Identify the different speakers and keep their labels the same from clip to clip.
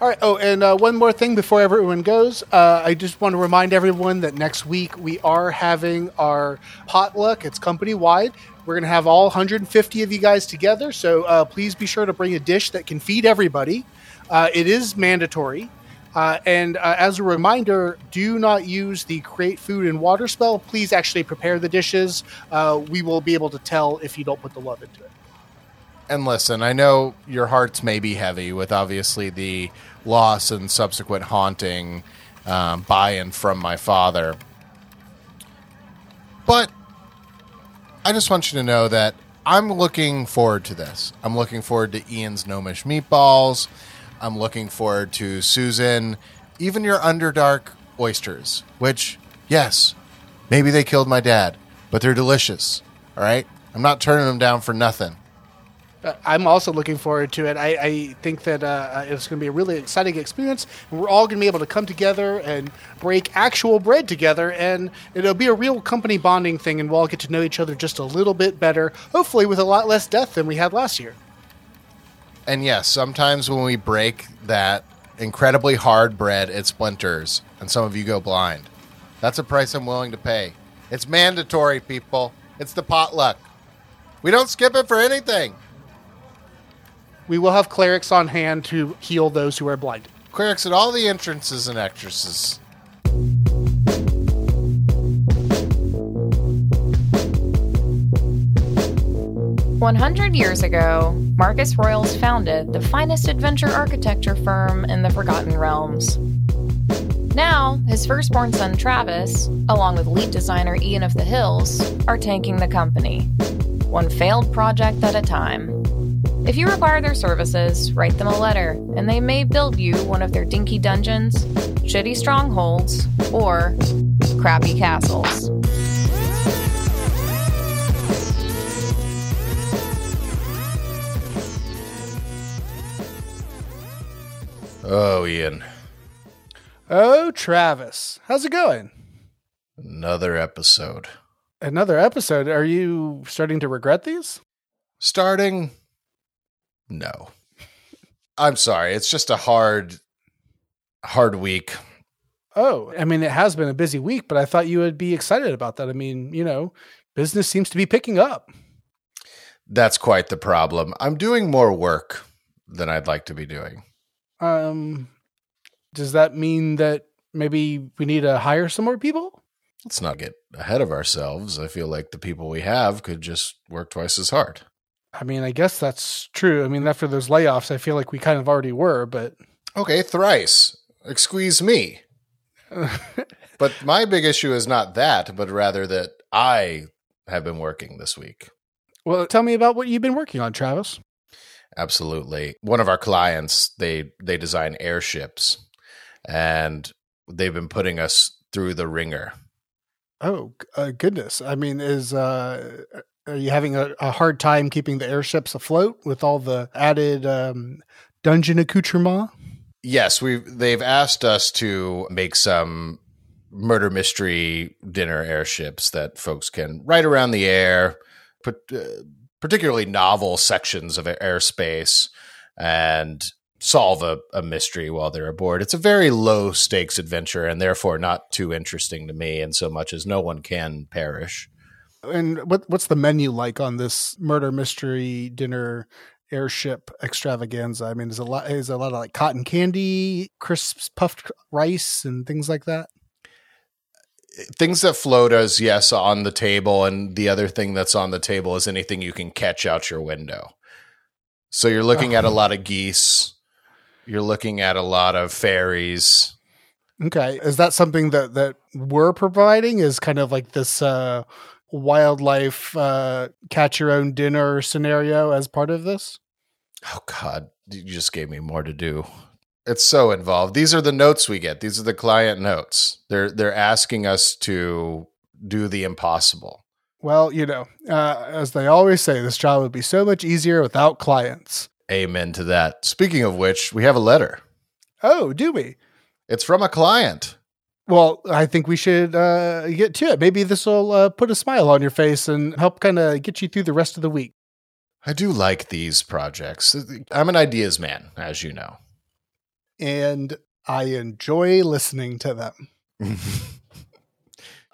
Speaker 1: All right. Oh, and uh, one more thing before everyone goes. Uh, I just want to remind everyone that next week we are having our potluck. It's company wide. We're going to have all 150 of you guys together. So uh, please be sure to bring a dish that can feed everybody. Uh, it is mandatory. Uh, and uh, as a reminder, do not use the create food and water spell. Please actually prepare the dishes. we will be able to tell if you don't put the love into it.
Speaker 2: And listen, I know your hearts may be heavy with obviously the loss and subsequent haunting um, by and from my father. But I just want you to know that I'm looking forward to this. I'm looking forward to Ian's Gnomish meatballs. I'm looking forward to Susan, even your Underdark oysters, which, yes, maybe they killed my dad, but they're delicious. All right? I'm not turning them down for nothing.
Speaker 1: I'm also looking forward to it. I, I think that uh, it's going to be a really exciting experience. We're all going to be able to come together and break actual bread together, and it'll be a real company bonding thing, and we'll all get to know each other just a little bit better, hopefully with a lot less death than we had last year.
Speaker 2: And yes, sometimes when we break that incredibly hard bread, it splinters, and some of you go blind. That's a price I'm willing to pay. It's mandatory, people. It's the potluck. We don't skip it for anything.
Speaker 1: We will have clerics on hand to heal those who are blinded.
Speaker 2: Clerics at all the entrances and entrances.
Speaker 3: One hundred years ago, Marcus Royals founded the finest adventure architecture firm in the Forgotten Realms. Now, his firstborn son Travis, along with lead designer Ian of the Hills, are tanking the company, one failed project at a time. If you require their services, write them a letter, and they may build you one of their dinky dungeons, shitty strongholds, or crappy castles.
Speaker 2: Oh, Ian.
Speaker 1: Oh, Travis. How's it going?
Speaker 2: Another episode.
Speaker 1: Another episode. Are you starting to regret these?
Speaker 2: Starting no. I'm sorry. It's just a hard, hard week.
Speaker 1: Oh, I mean, it has been a busy week, but I thought you would be excited about that. I mean, you know, business seems to be picking up.
Speaker 2: That's quite the problem. I'm doing more work than I'd like to be doing.
Speaker 1: Um, does that mean that maybe we need to hire some more people?
Speaker 2: Let's not get ahead of ourselves. I feel like the people we have could just work twice as hard.
Speaker 1: I mean, I guess that's true. I mean, after those layoffs, I feel like we kind of already were, but
Speaker 2: okay, thrice. Excuse me. but my big issue is not that, but rather that I have been working this week.
Speaker 1: Well, tell me about what you've been working on, Travis.
Speaker 2: Absolutely. One of our clients, they they design airships and they've been putting us through the ringer.
Speaker 1: Oh, uh, goodness. I mean, is uh are you having a, a, hard time keeping the airships afloat with all the added um, dungeon accoutrement?
Speaker 2: Yes, we they've asked us to make some murder mystery dinner airships that folks can ride around the air, put uh, particularly novel sections of airspace, and solve a, a mystery while they're aboard. It's a very low stakes adventure and therefore not too interesting to me in so much as no one can perish.
Speaker 1: And what what's the menu like on this murder mystery dinner airship extravaganza? I mean, is a lot is a lot of like cotton candy, crisps, puffed rice, and things like that.
Speaker 2: Things that float as yes on the table, and the other thing that's on the table is anything you can catch out your window. So you're looking at a oh. lot of geese. You're looking at a lot of fairies.
Speaker 1: Okay, is that something that that we're providing? Is kind of like this. uh wildlife uh, catch your own dinner scenario as part of this?
Speaker 2: Oh God, you just gave me more to do. It's so involved. These are the notes we get. These are the client notes. They're they're asking us to do the impossible.
Speaker 1: Well, you know, uh, as they always say, this job would be so much easier without clients.
Speaker 2: Amen to that. Speaking of which, we have a letter.
Speaker 1: Oh, do we?
Speaker 2: It's from a client.
Speaker 1: Well, I think we should uh, get to it. Maybe this will uh, put a smile on your face and help kind of get you through the rest of the week.
Speaker 2: I do like these projects. I'm an ideas man, as you know.
Speaker 1: and I enjoy listening to them.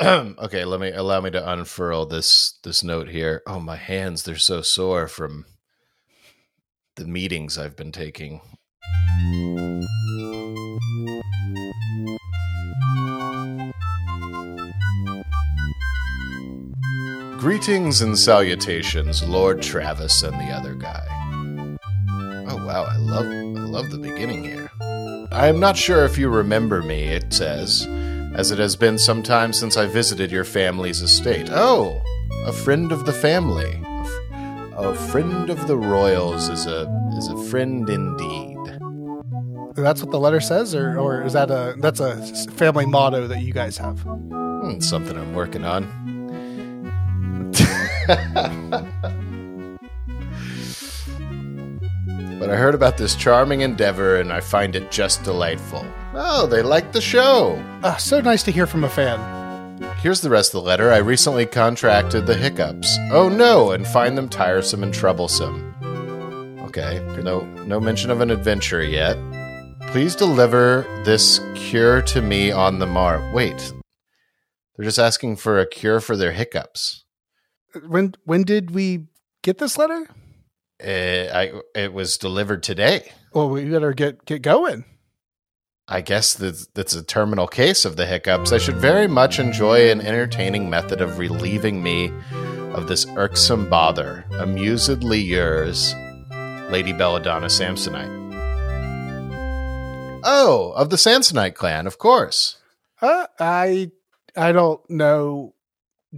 Speaker 2: okay, let me allow me to unfurl this this note here. Oh, my hands, they're so sore from the meetings I've been taking. Greetings and salutations, Lord Travis and the other guy. Oh wow, I love I love the beginning here. I am not sure if you remember me, it says, as it has been some time since I visited your family's estate. Oh, a friend of the family. A friend of the royals is a is a friend indeed.
Speaker 1: That's what the letter says, or or is that a that's a family motto that you guys have?
Speaker 2: Hmm, something I'm working on. But I heard about this charming endeavor and I find it just delightful. Oh, they like the show.
Speaker 1: Ah, so nice to hear from a fan.
Speaker 2: Here's the rest of the letter. I recently contracted the hiccups. Oh no, and find them tiresome and troublesome. Okay, no no mention of an adventure yet. Please deliver this cure to me on the mar. Wait. They're just asking for a cure for their hiccups.
Speaker 1: When when did we get this letter?
Speaker 2: Uh, I it was delivered today.
Speaker 1: Well, we better get get going.
Speaker 2: I guess that's, that's a terminal case of the hiccups. I should very much enjoy an entertaining method of relieving me of this irksome bother. Amusedly yours, Lady Belladonna Samsonite. Oh, of the Samsonite clan, of course.
Speaker 1: Uh, I I don't know.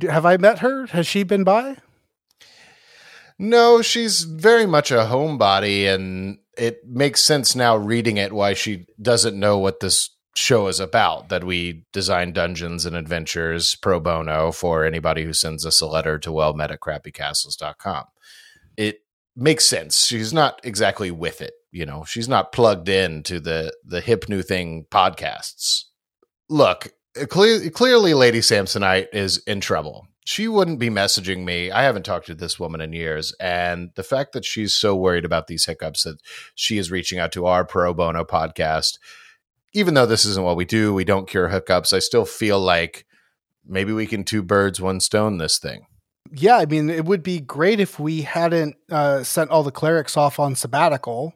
Speaker 1: Have I met her? Has she been by?
Speaker 2: No, she's very much a homebody, and it makes sense now reading it why she doesn't know what this show is about. That we design dungeons and adventures pro bono for anybody who sends us a letter to wellmet at crappycastles.com. It makes sense. She's not exactly with it, you know. She's not plugged in to the the hip new thing podcasts. Look, cle- clearly Lady Samsonite is in trouble she wouldn't be messaging me. I haven't talked to this woman in years. And the fact that she's so worried about these hiccups that she is reaching out to our pro bono podcast, even though this isn't what we do, we don't cure hiccups. I still feel like maybe we can two birds, one stone this thing.
Speaker 1: Yeah, I mean, it would be great if we hadn't uh, sent all the clerics off on sabbatical.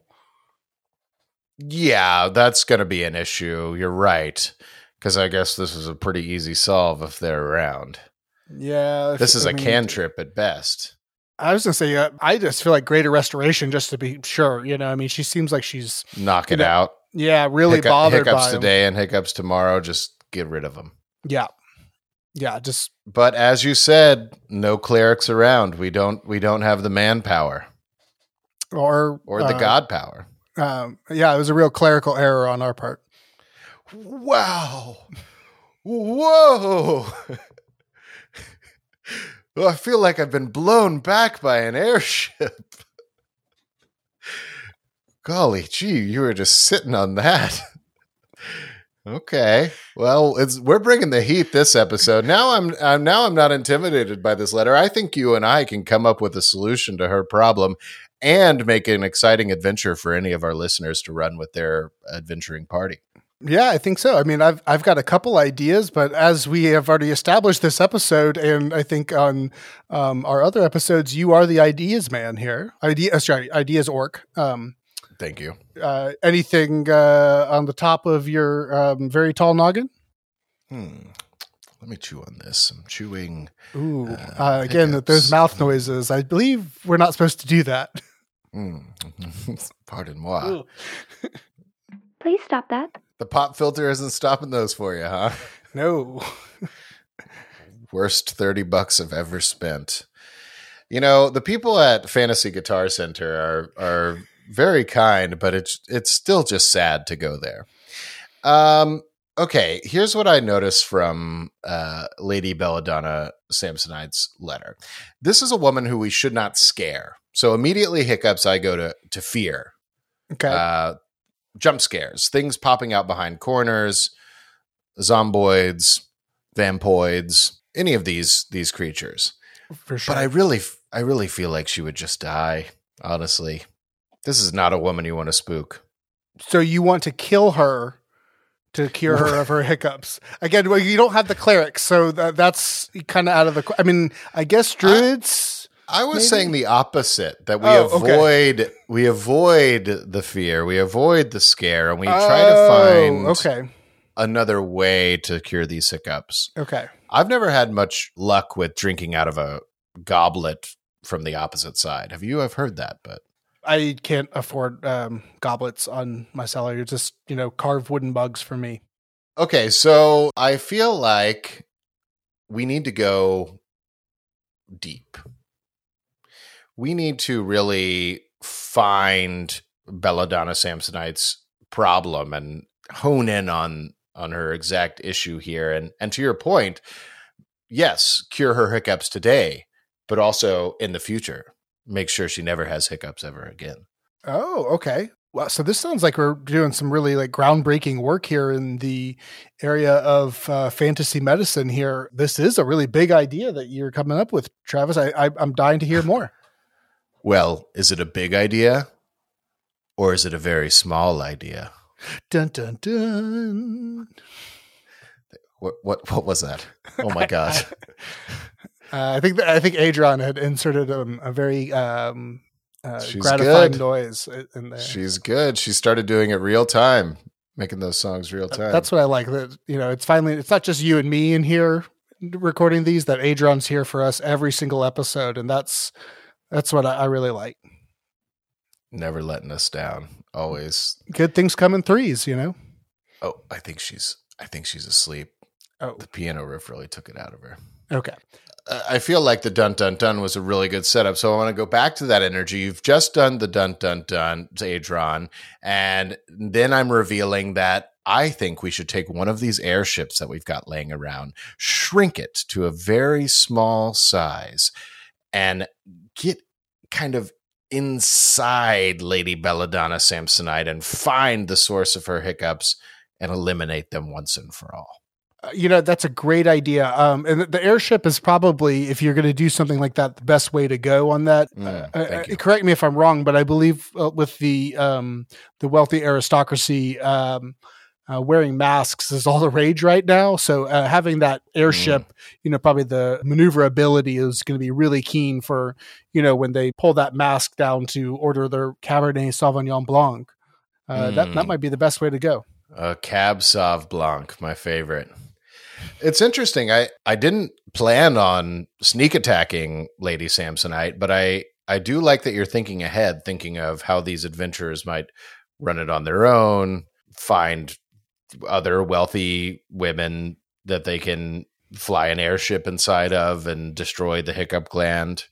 Speaker 2: Yeah, that's going to be an issue. You're right. Because I guess this is a pretty easy solve if they're around.
Speaker 1: Yeah, if-
Speaker 2: This is
Speaker 1: I
Speaker 2: a
Speaker 1: mean,
Speaker 2: cantrip at best.
Speaker 1: I was gonna say, uh, I just feel like greater restoration, just to be sure. You know, I mean, she seems like she's
Speaker 2: Knock it
Speaker 1: know,
Speaker 2: out.
Speaker 1: yeah, really
Speaker 2: Hiccup-
Speaker 1: bothered
Speaker 2: hiccups today and hiccups tomorrow. Just get rid of them.
Speaker 1: Yeah, yeah, just
Speaker 2: But as you said, no clerics around. We don't we don't have the manpower
Speaker 1: or
Speaker 2: or the
Speaker 1: uh,
Speaker 2: god power.
Speaker 1: Um, yeah, it was a real clerical error on our part.
Speaker 2: Wow. Whoa. I feel like I've been blown back by an airship. Golly gee, you were just sitting on that. Okay. Well, it's we're bringing the heat this episode. Now I'm, I'm now I'm not intimidated by this letter. I think you and I can come up with a solution to her problem and make an exciting adventure for any of our listeners to run with their adventuring party.
Speaker 1: Yeah, I think so. I mean, I've I've got a couple ideas, but as we have already established this episode, and I think on um, our other episodes, you are the ideas man here. Idea, uh, sorry, ideas orc. Um,
Speaker 2: Thank you.
Speaker 1: uh, anything uh, on the top of your um, very tall noggin?
Speaker 2: Hmm. Let me chew on this. I'm chewing.
Speaker 1: Ooh,
Speaker 2: Uh,
Speaker 1: uh, again,
Speaker 2: hiccups.
Speaker 1: those mouth noises. I believe we're not supposed to do that.
Speaker 2: Hmm. Pardon moi.
Speaker 4: Please stop that.
Speaker 2: The pop filter isn't stopping those for you, huh?
Speaker 1: No.
Speaker 2: Worst 30 bucks I've ever spent. You know, the people at Fantasy Guitar Center are are very kind, but it's it's still just sad to go there. Um okay, here's what I noticed from uh, Lady Belladonna Samsonite's letter. This is a woman who we should not scare. So immediately hiccups I go to to fear.
Speaker 1: Okay.
Speaker 2: uh, jump scares, things popping out behind corners, zomboids, vampoids, any of these these creatures.
Speaker 1: for sure.
Speaker 2: But I really, I really feel like she would just die. Honestly, this is not a woman you want to spook.
Speaker 1: So you want to kill her to cure her of her hiccups. Again, well, you don't have the clerics, so that, that's kind of out of the. I mean, I guess druids.
Speaker 2: I was
Speaker 1: Maybe?
Speaker 2: saying the opposite that we
Speaker 1: Oh, okay.
Speaker 2: avoid we avoid the fear, we avoid the scare, and we try to
Speaker 1: Oh,
Speaker 2: find
Speaker 1: Okay.
Speaker 2: another way to cure these hiccups.
Speaker 1: Okay.
Speaker 2: I've never had much luck with drinking out of a goblet from the opposite side. Have you? I've heard that, but
Speaker 1: I can't afford um, goblets on my cellar. You're just you know carved wooden mugs for me.
Speaker 2: okay. So I feel like we need to go deep. We need to really find Belladonna Samsonite's problem and hone in on on her exact issue here. And and to your point, yes, cure her hiccups today, but also in the future, make sure she never has hiccups ever again.
Speaker 1: Oh, okay. Well, so this sounds like we're doing some really like groundbreaking work here in the area of uh, fantasy medicine. Here, this is a really big idea that you're coming up with, Travis. I, I I'm dying to hear more.
Speaker 2: Well, is it a big idea or is it a very small idea?
Speaker 1: dun dun dun.
Speaker 2: What what what was that? Oh my god.
Speaker 1: Uh, I think that, I think Adron had inserted um, a very um, uh, gratifying
Speaker 2: good.
Speaker 1: noise in there.
Speaker 2: She's good. She started doing it real time, making those songs real time.
Speaker 1: That's what I like. That you know, it's finally it's not just you and me in here recording these. That Adron's here for us every single episode, and that's that's what I, I really like.
Speaker 2: never letting us down. Always.
Speaker 1: Good things come in threes, you know.
Speaker 2: Oh, I think she's I think she's asleep.
Speaker 1: Oh,
Speaker 2: The piano riff really took it out of her.
Speaker 1: okay.
Speaker 2: I feel like the dun dun dun was a really good setup. So I want to go back to that energy. You've just done the dun dun dun, Adron, and then I'm revealing that I think we should take one of these airships that we've got laying around, shrink it to a very small size, and get kind of inside Lady Belladonna Samsonite and find the source of her hiccups and eliminate them once and for all.
Speaker 1: Uh, you know that's a great idea. Um, and the, the airship is probably, if you're going to do something like that, the best way to go on that.
Speaker 2: Mm,
Speaker 1: Uh, uh, correct me if I'm wrong, but I believe uh, with the um, the wealthy aristocracy um, uh, wearing masks is all the rage right now. So uh, having that airship, you know, probably the maneuverability is going to be really keen for you know when they pull that mask down to order their Cabernet Sauvignon Blanc. Uh, That that
Speaker 2: Mm.
Speaker 1: might be the best way to go.
Speaker 2: A cab sauv blanc, my favorite. It's interesting. I I didn't plan on sneak attacking Lady Samsonite, but I I do like that you're thinking ahead, thinking of how these adventurers might run it on their own, find other wealthy women that they can fly an airship inside of and destroy the hiccup gland.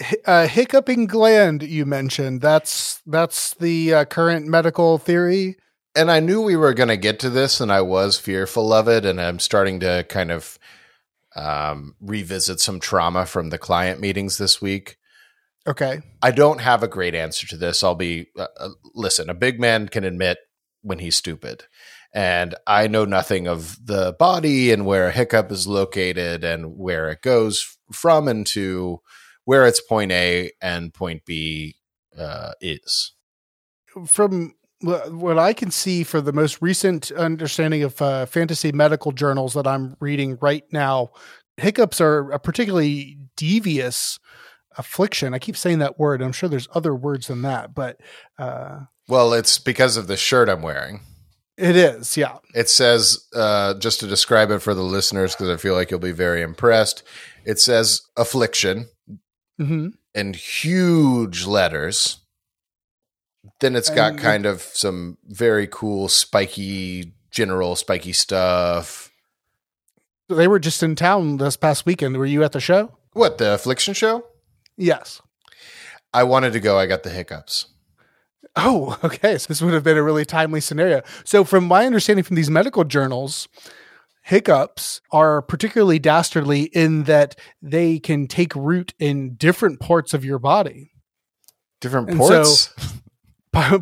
Speaker 1: Hi- uh, hiccuping gland you mentioned that's that's the uh, current medical theory
Speaker 2: and I knew we were going to get to this, and I was fearful of it, and I'm starting to kind of um, revisit some trauma from the client meetings this week.
Speaker 1: okay
Speaker 2: I don't have a great answer to this. I'll be uh, uh, listen. A big man can admit when he's stupid, and I know nothing of the body and where a hiccup is located and where it goes from and to where its point A and point B uh, is.
Speaker 1: from what i can see for the most recent understanding of uh, fantasy medical journals that i'm reading right now hiccups are a particularly devious affliction i keep saying that word i'm sure there's other words than that but uh,
Speaker 2: Well, it's because of the shirt I'm wearing.
Speaker 1: It is yeah
Speaker 2: It says, uh, just to describe it for the listeners, because I feel like you'll be very impressed. It says affliction
Speaker 1: hmm
Speaker 2: in huge letters. Then it's got
Speaker 1: And-
Speaker 2: kind of some very cool, spiky, general, spiky stuff.
Speaker 1: they were just in town this past weekend were you at the show
Speaker 2: What, the affliction show?
Speaker 1: yes
Speaker 2: I wanted to go. I got the hiccups.
Speaker 1: Oh, okay. So this would have been a really timely scenario. So, from my understanding from these medical journals, hiccups are particularly dastardly in that they can take root in different parts of your body.
Speaker 2: Different
Speaker 1: And
Speaker 2: ports.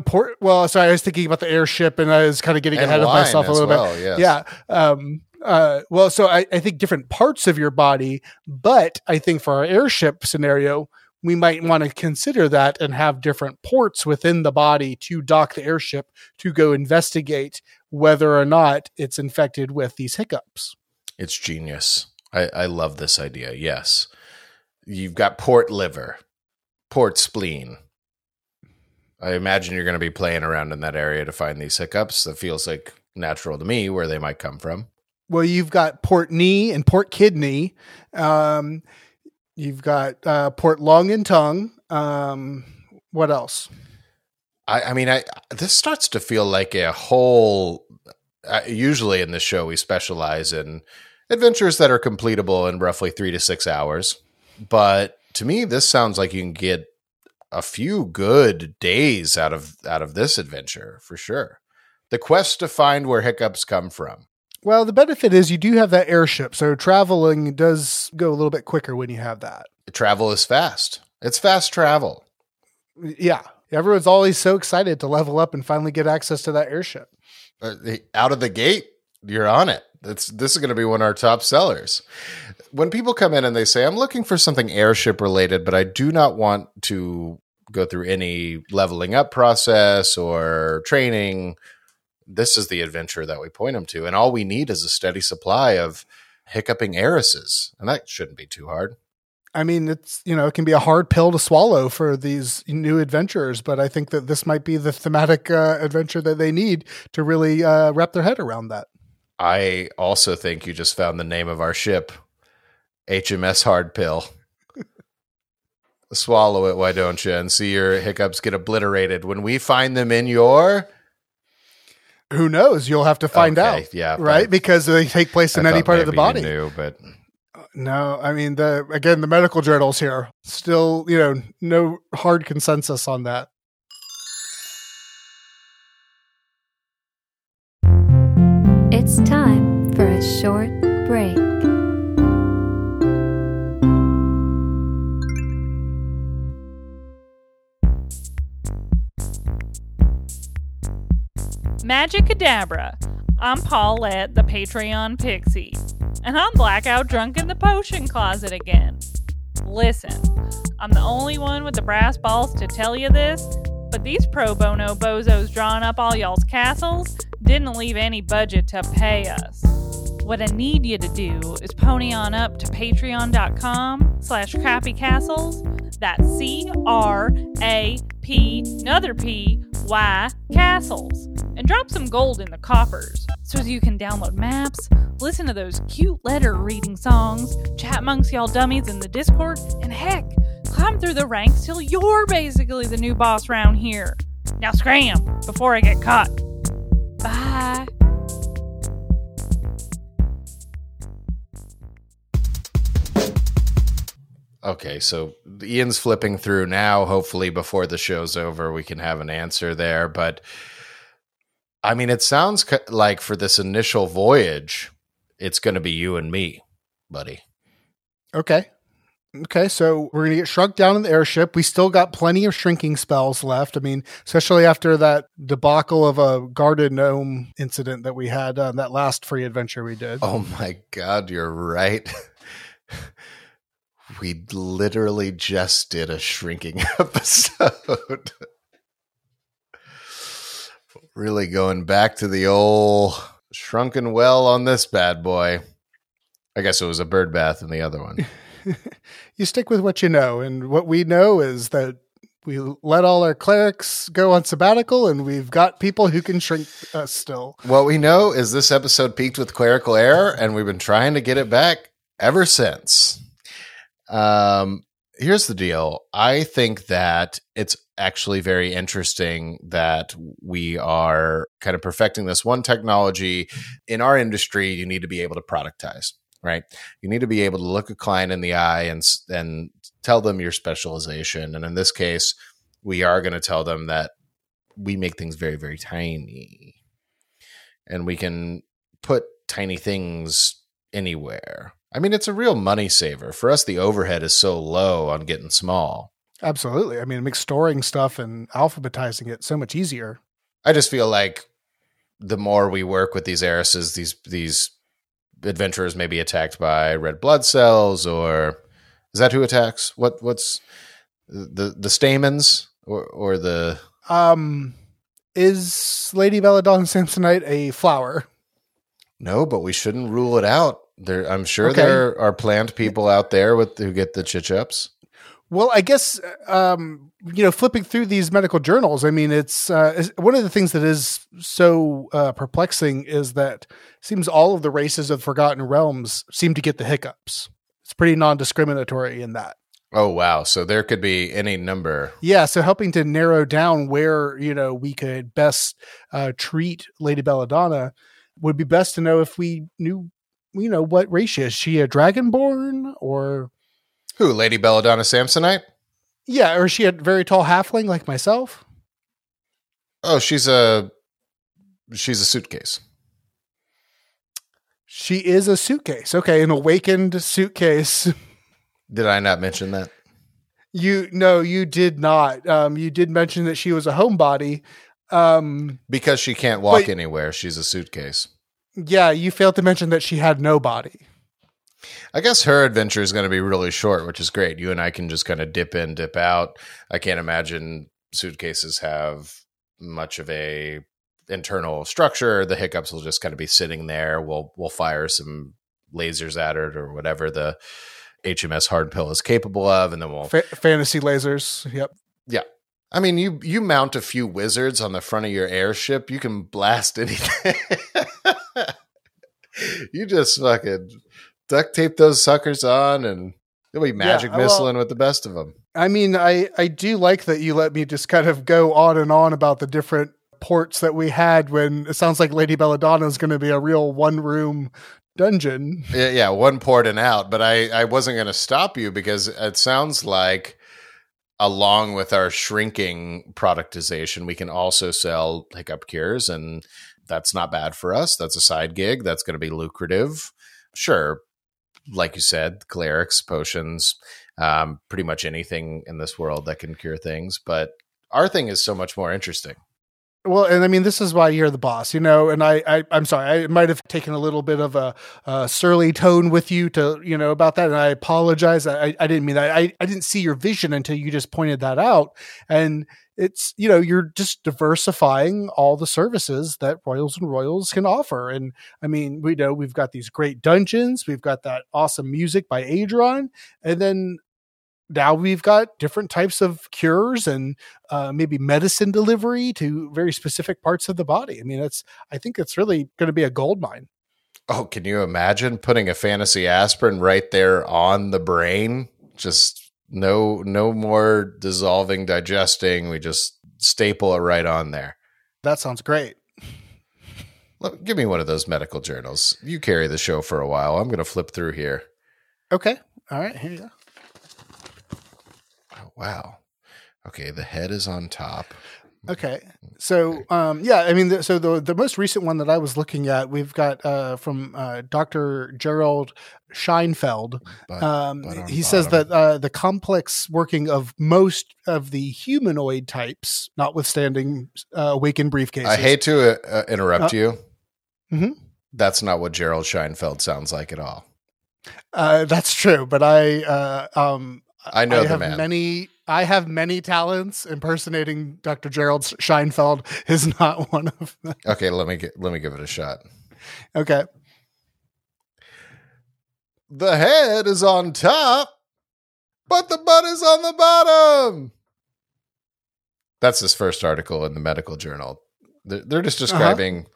Speaker 1: Port, well, sorry, I was thinking about the airship, and I was kind of getting
Speaker 2: and
Speaker 1: ahead of myself a little
Speaker 2: well,
Speaker 1: bit.
Speaker 2: yes.
Speaker 1: Yeah. Um, uh, well, so I, I think different parts of your body, but I think for our airship scenario, we might want to consider that and have different ports within the body to dock the airship to go investigate whether or not it's infected with these hiccups.
Speaker 2: It's genius. I, I love this idea. Yes. You've got port liver, port spleen. I imagine you're going to be playing around in that area to find these hiccups. That feels like natural to me where they might come from.
Speaker 1: Well, you've got port knee and port kidney. Um, you've got uh, port lung and tongue. Um, what else?
Speaker 2: I, I mean, I this starts to feel like a whole. Uh, usually in this show, we specialize in adventures that are completable in roughly three to six hours. But to me, this sounds like you can get a few good days out of out of this adventure for sure. The quest to find where hiccups come from.
Speaker 1: Well, the benefit is you do have that airship, so traveling does go a little bit quicker when you have that.
Speaker 2: Travel is fast. It's fast travel.
Speaker 1: Yeah, everyone's always so excited to level up and finally get access to that airship.
Speaker 2: Uh, out of the gate, you're on it. It's, this is going to be one of our top sellers. When people come in and they say, I'm looking for something airship related, but I do not want to go through any leveling up process or training, this is the adventure that we point them to. And all we need is a steady supply of hiccuping heiresses. And that shouldn't be too hard.
Speaker 1: I mean, it's you know, it can be a hard pill to swallow for these new adventurers, but I think that this might be the thematic uh, adventure that they need to really uh, wrap their head around that.
Speaker 2: I also think you just found the name of our ship, HMS Hard Pill. Swallow it, why don't you? And see your hiccups get obliterated. When we find them in your.
Speaker 1: Who knows? You'll have to find
Speaker 2: Okay,
Speaker 1: out.
Speaker 2: yeah,
Speaker 1: Right? Because they take place in
Speaker 2: I
Speaker 1: any part of the
Speaker 2: maybe you
Speaker 1: body.
Speaker 2: Knew, but
Speaker 1: No, I mean the again the medical journals here still you know no hard consensus on that.
Speaker 4: It's time for a short break.
Speaker 5: Magicadabra. I'm Paulette, the Patreon pixie, and I'm blackout drunk in the potion closet again. Listen, I'm the only one with the brass balls to tell you this, but these pro bono bozos drawing up all y'all's castles didn't leave any budget to pay us. What I need you to do is pony on up to patreon.com slash crappy castles. That's C R A P another P Y castles. And drop some gold in the coffers so you can download maps, listen to those cute letter reading songs, chat amongst y'all dummies in the Discord, and heck, climb through the ranks till you're basically the new boss round here. Now scram before I get caught. Bye.
Speaker 2: Okay, so Ian's flipping through now. Hopefully, before the show's over, we can have an answer there. But I mean, it sounds ca- like for this initial voyage, it's going to be you and me, buddy.
Speaker 1: Okay. Okay, so we're gonna get shrunk down in the airship. We still got plenty of shrinking spells left. I mean, especially after that debacle of a guarded gnome incident that we had on that last free adventure we did.
Speaker 2: Oh my God, you're right. we literally just did a shrinking episode. really going back to the old shrunken well on this bad boy. I guess it was a bird bath in the other one.
Speaker 1: you stick with what you know, and what we know is that we let all our clerics go on sabbatical, and we've got people who can shrink us still.
Speaker 2: what we know is this episode peaked with clerical error, and we've been trying to get it back ever since. Um, here's the deal. I think that it's actually very interesting that we are kind of perfecting this one technology in our industry. You need to be able to productize, right? You need to be able to look a client in the eye and and tell them your specialization. And in this case, we are going to tell them that we make things very very tiny, and we can put tiny things anywhere. I mean, it's a real money saver for us. The overhead is so low on getting small.
Speaker 1: Absolutely. I mean, it makes storing stuff and alphabetizing it so much easier.
Speaker 2: I just feel like the more we work with these heiresses, these these adventurers may be attacked by red blood cells, or is that who attacks? What what's The the stamens or or the
Speaker 1: Um, is Lady Belladonna Samsonite a flower?
Speaker 2: no, but we shouldn't rule it out. There, I'm sure
Speaker 1: Okay.
Speaker 2: there are plant people out there with who get the chich-ups.
Speaker 1: Well, I guess um, you know, flipping through these medical journals. I mean, it's uh, one of the things that is so uh, perplexing is that it seems all of the races of Forgotten Realms seem to get the hiccups. It's pretty non-discriminatory in that.
Speaker 2: Oh wow! So there could be any number.
Speaker 1: Yeah, so helping to narrow down where you know we could best uh, treat Lady Belladonna would be best to know if we knew, you know, what race. Is she a dragonborn or
Speaker 2: Who, Lady Belladonna Samsonite?
Speaker 1: yeah, or is she a very tall halfling like myself?
Speaker 2: Oh, she's a she's a suitcase.
Speaker 1: She is a suitcase. Okay, an awakened suitcase.
Speaker 2: Did I not mention that?
Speaker 1: You no, you did not. Um, you did mention that she was a homebody. Um,
Speaker 2: Because she can't walk
Speaker 1: But-
Speaker 2: anywhere, she's a suitcase.
Speaker 1: Yeah, you failed to mention that she had no body.
Speaker 2: I guess her adventure is going to be really short, which is great. You and I can just kind of dip in, dip out. I can't imagine suitcases have much of a internal structure. The hiccups will just kind of be sitting there. We'll we'll fire some lasers at it or whatever the HMS hard pill is capable of, and then we'll.
Speaker 1: Fa- fantasy lasers. Yep. Yeah.
Speaker 2: I mean, you you mount a few wizards on the front of your airship, you can blast anything. you just fucking duct tape those suckers on, and you'll be magic
Speaker 1: well-
Speaker 2: missiling with the best of them.
Speaker 1: I mean, I I do like that you let me just kind of go on and on about the different ports that we had when it sounds like Lady Belladonna is going to be a real one room dungeon.
Speaker 2: Yeah, yeah, one port and out. But I, I wasn't going to stop you because it sounds like, along with our shrinking productization, we can also sell hiccup cures, and that's not bad for us. That's a side gig. That's going to be lucrative. Sure, like you said, clerics, potions, um, pretty much anything in this world that can cure things. But our thing is so much more interesting.
Speaker 1: Well, and I mean, this is why you're the boss, you know. And I, I I'm sorry, I might have taken a little bit of a, a surly tone with you to, you know, about that, and I apologize. I, I didn't mean that. I, I didn't see your vision until you just pointed that out, and it's, you know, you're just diversifying all the services that Royals and Royals can offer. And I mean, we know we've got these great dungeons, we've got that awesome music by Adron, and then now we've got different types of cures and uh, maybe medicine delivery to very specific parts of the body. I mean, it's I think it's really going to be a gold mine.
Speaker 2: Oh, can you imagine putting a fantasy aspirin right there on the brain? Just no no more dissolving, digesting. We just staple it right on there.
Speaker 1: That sounds great.
Speaker 2: Look, give me one of those medical journals. You carry the show for a while. I'm going to flip through here.
Speaker 1: Okay. All right. Here you go.
Speaker 2: Wow. Okay, the head is on top.
Speaker 1: Okay. So, um, yeah, I mean, the, so the the most recent one that I was looking at, we've got uh, from uh, Dr. Gerald Scheinfeld.
Speaker 2: But,
Speaker 1: Um,
Speaker 2: but
Speaker 1: he says that uh, the complex working of most of the humanoid types, notwithstanding uh, awakened briefcases.
Speaker 2: I hate to uh, interrupt
Speaker 1: Uh,
Speaker 2: you.
Speaker 1: Mhm.
Speaker 2: That's not what Gerald Scheinfeld sounds like at all.
Speaker 1: Uh, that's true, but I uh, um,
Speaker 2: I know the
Speaker 1: have
Speaker 2: man.
Speaker 1: many. I have many talents. Impersonating Dr. Gerald Scheinfeld is not one of them.
Speaker 2: Okay, let me get, let me give it a shot.
Speaker 1: Okay.
Speaker 2: The head is on top, but the butt is on the bottom. That's his first article in the medical journal. They're, they're just uh-huh. describing.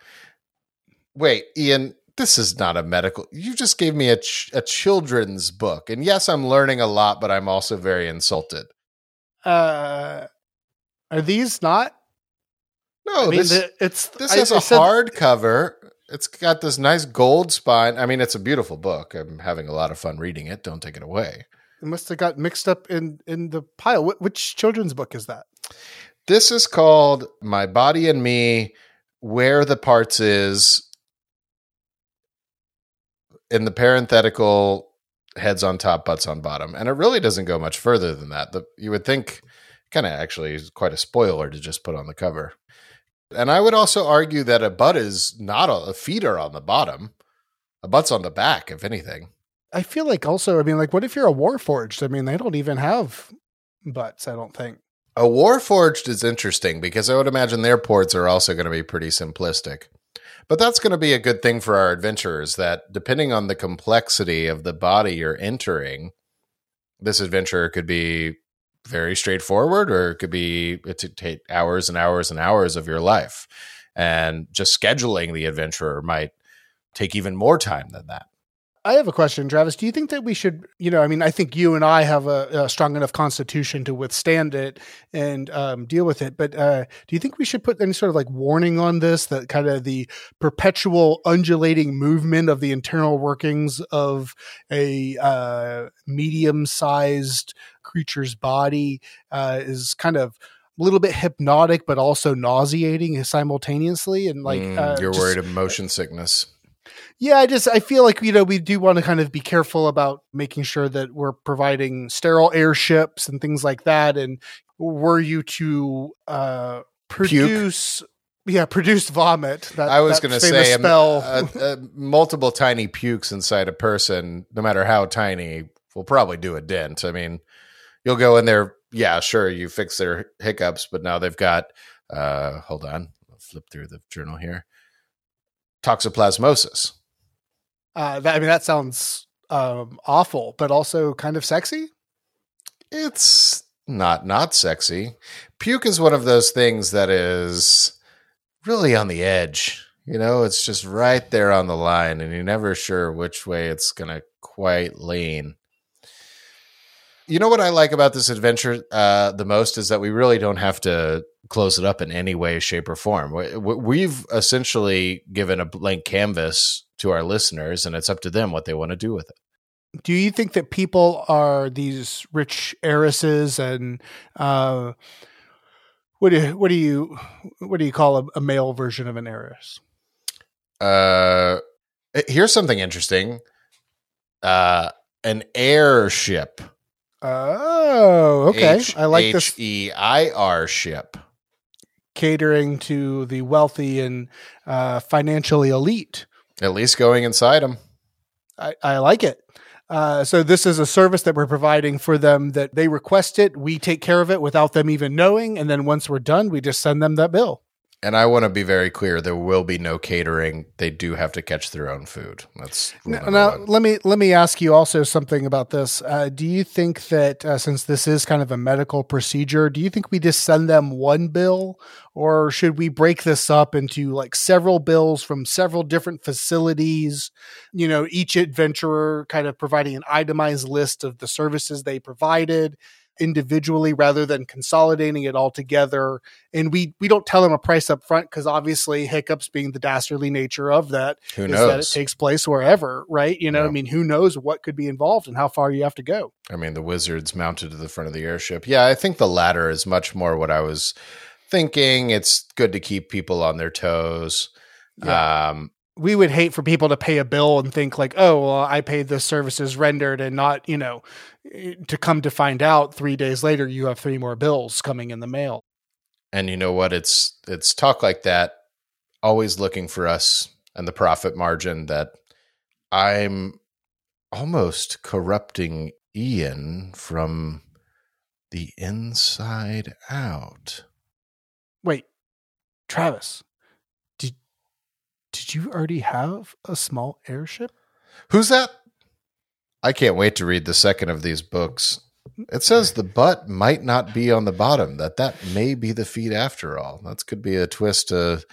Speaker 2: Wait, Ian, this is not a medical. You just gave me a, ch- a children's book. And yes, I'm learning a lot, but I'm also very insulted.
Speaker 1: Uh, are these not?
Speaker 2: No,
Speaker 1: I mean,
Speaker 2: this,
Speaker 1: the, it's
Speaker 2: this
Speaker 1: I-
Speaker 2: has
Speaker 1: I
Speaker 2: a
Speaker 1: said-
Speaker 2: hardcover. It's got this nice gold spine. I mean, it's a beautiful book. I'm having a lot of fun reading it. Don't take it away.
Speaker 1: It must have got mixed up in in the pile. Wh- which children's book is that?
Speaker 2: This is called My Body and Me Where the Parts Is. In the parenthetical, heads on top, butts on bottom. And it really doesn't go much further than that. The, you would think, kind of actually, is quite a spoiler to just put on the cover. And I would also argue that a butt is not a, a feet are on the bottom. A butt's on the back, if anything.
Speaker 1: I feel like also. I mean, like, what if you're a warforged? I mean, they don't even have butts. I don't think.
Speaker 2: A Warforged is interesting because I would imagine their ports are also going to be pretty simplistic. But that's going to be a good thing for our adventurers that depending on the complexity of the body you're entering, this adventure could be very straightforward or it could be it could take hours and hours and hours of your life. And just scheduling the adventurer might take even more time than that.
Speaker 1: I have a question, Travis. Do you think that we should, you know, I mean, I think you and I have a, a strong enough constitution to withstand it and um, deal with it. But uh, do you think we should put any sort of like warning on this that kind of the perpetual undulating movement of the internal workings of a uh, medium sized creature's body uh, is kind of a little bit hypnotic, but also nauseating simultaneously? And like,
Speaker 2: Mm,
Speaker 1: uh,
Speaker 2: you're
Speaker 1: just-
Speaker 2: worried of motion sickness.
Speaker 1: Yeah, I just I feel like you know we do want to kind of be careful about making sure that we're providing sterile airships and things like that. And were you to uh, produce, yeah, produce vomit? That,
Speaker 2: I was going to say, um,
Speaker 1: spell.
Speaker 2: uh, uh, multiple tiny pukes inside a person, no matter how tiny, will probably do a dent. I mean, you'll go in there. Yeah, sure, you fix their hiccups, but now they've got. Uh, hold on, I'll flip through the journal here. Toxoplasmosis.
Speaker 1: Uh, that, I mean, that sounds um, awful, but also kind of sexy.
Speaker 2: It's not not sexy. Puke is one of those things that is really on the edge. You know, it's just right there on the line, and you're never sure which way it's going to quite lean. You know what I like about this adventure uh, the most is that we really don't have to close it up in any way, shape, or form. We- we- We've essentially given a blank canvas to our listeners, and it's up to them what they want to do with it.
Speaker 1: Do you think that people are these rich heiresses and uh, what do you, what do you what do you call a, a male version of an heiress?
Speaker 2: Uh, here's something interesting. Uh, an airship.
Speaker 1: Oh, okay. I like this
Speaker 2: H E I R ship.
Speaker 1: catering to the wealthy and uh, financially elite.
Speaker 2: At least going inside them.
Speaker 1: I, I like it. Uh, so this is a service that we're providing for them that they request it. We take care of it without them even knowing, and then once we're done, we just send them that bill.
Speaker 2: And I want to be very clear: there will be no catering. They do have to catch their own food. That's
Speaker 1: Now, now, let me let me ask you also something about this. Uh, do you think that uh, since this is kind of a medical procedure, do you think we just send them one bill, or should we break this up into like several bills from several different facilities? You know, each adventurer kind of providing an itemized list of the services they provided individually rather than consolidating it all together and we we don't tell them a price up front because obviously hiccups being the dastardly nature of that
Speaker 2: Who
Speaker 1: is that it takes place wherever, right? You know,
Speaker 2: Yeah.
Speaker 1: I mean, who knows what could be involved and how far you have to go.
Speaker 2: I mean, the wizards mounted to the front of the airship. Yeah, I think the latter is much more what I was thinking. It's good to keep people on their toes. Um,
Speaker 1: We would hate for people to pay a bill and think like, oh, well, I paid the services rendered and not, you know, to come to find out three days later you have three more bills coming in the mail.
Speaker 2: and you know what? It's it's talk like that. Always looking for us and the profit margin that I'm almost corrupting Ian from the inside out.
Speaker 1: Wait, Travis, did you already have a small airship?
Speaker 2: Who's that? I can't wait to read the second of these books. It says the butt might not be on the bottom. That that may be the feet after all. That could be a twist to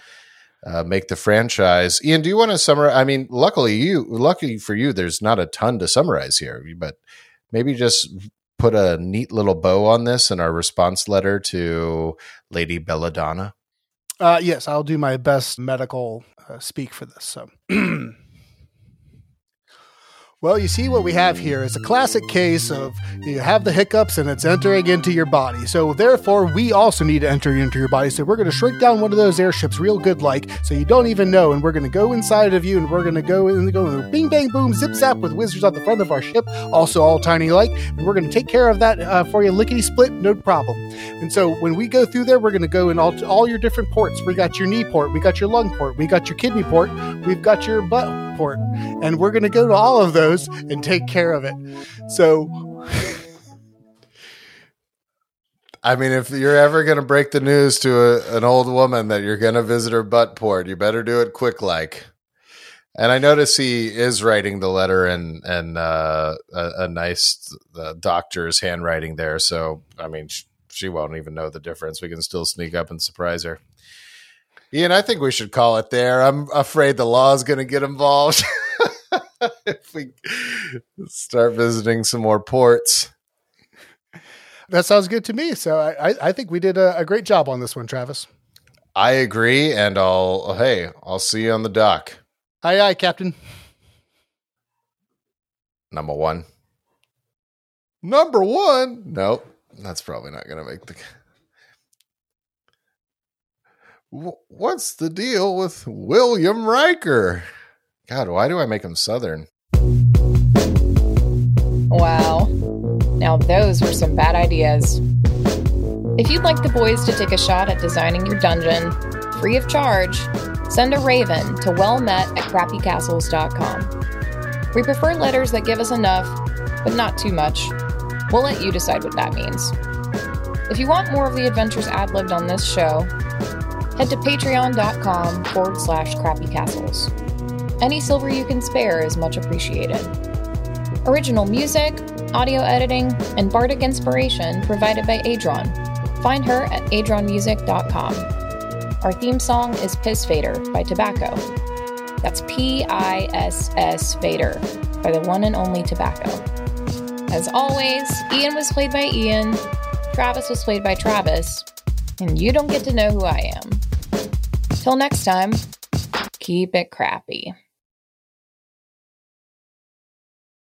Speaker 2: uh, make the franchise. Ian, do you want to summarize? I mean, luckily you, lucky for you, there's not a ton to summarize here. But maybe just put a neat little bow on this in our response letter to Lady Belladonna.
Speaker 1: Uh, yes, I'll do my best medical uh, speak for this. So, well, you see, what we have here is a classic case of you have the hiccups and it's entering into your body. So, therefore, we also need to enter into your body. So, we're going to shrink down one of those airships real good, like, so you don't even know. And we're going to go inside of you and we're going to go and go bing, bang, boom, zip, zap with wizards on the front of our ship, also all tiny like. And we're going to take care of that uh, for you, lickety split, no problem. And so when we go through there, we're going to go in all, all your different ports. We got your knee port, we got your lung port, we got your kidney port, we've got your butt port, and we're going to go to all of those and take care of it. So
Speaker 2: I mean, if you're ever going to break the news to a, an old woman that you're going to visit her butt port, you better do it quick like. And I notice he is writing the letter in and uh, a, a, nice uh, doctor's handwriting there. So, I mean, sh- she won't even know the difference. We can still sneak up and surprise her. Ian, I think we should call it there. I'm afraid the law is going to get involved if we start visiting some more ports.
Speaker 1: That sounds good to me. So I, I think we did a, a great job on this one, Travis.
Speaker 2: I agree, and I'll hey, I'll see you on the dock.
Speaker 1: Aye, aye, Captain.
Speaker 2: Number one. Number one. Nope, that's probably not going to make the. What's the deal with William Riker? God, why do I make him Southern?
Speaker 3: Now, those were some bad ideas. If you'd like the boys to take a shot at designing your dungeon, free of charge, send a raven to wellmet at crappycastles.com. We prefer letters that give us enough, but not too much. We'll let you decide what that means. If you want more of the adventures ad libbed on this show, head to patreon.com forward slash crappycastles. Any silver you can spare is much appreciated. Original music, audio editing, and bardic inspiration provided by Adron. Find her at adronmusic.com. Our theme song is Piss Fader by Tobacco. That's P I S S Fader by the one and only Tobacco. As always, Ian was played by Ian, Travis was played by Travis, and you don't get to know who I am. Till next time, keep it crappy.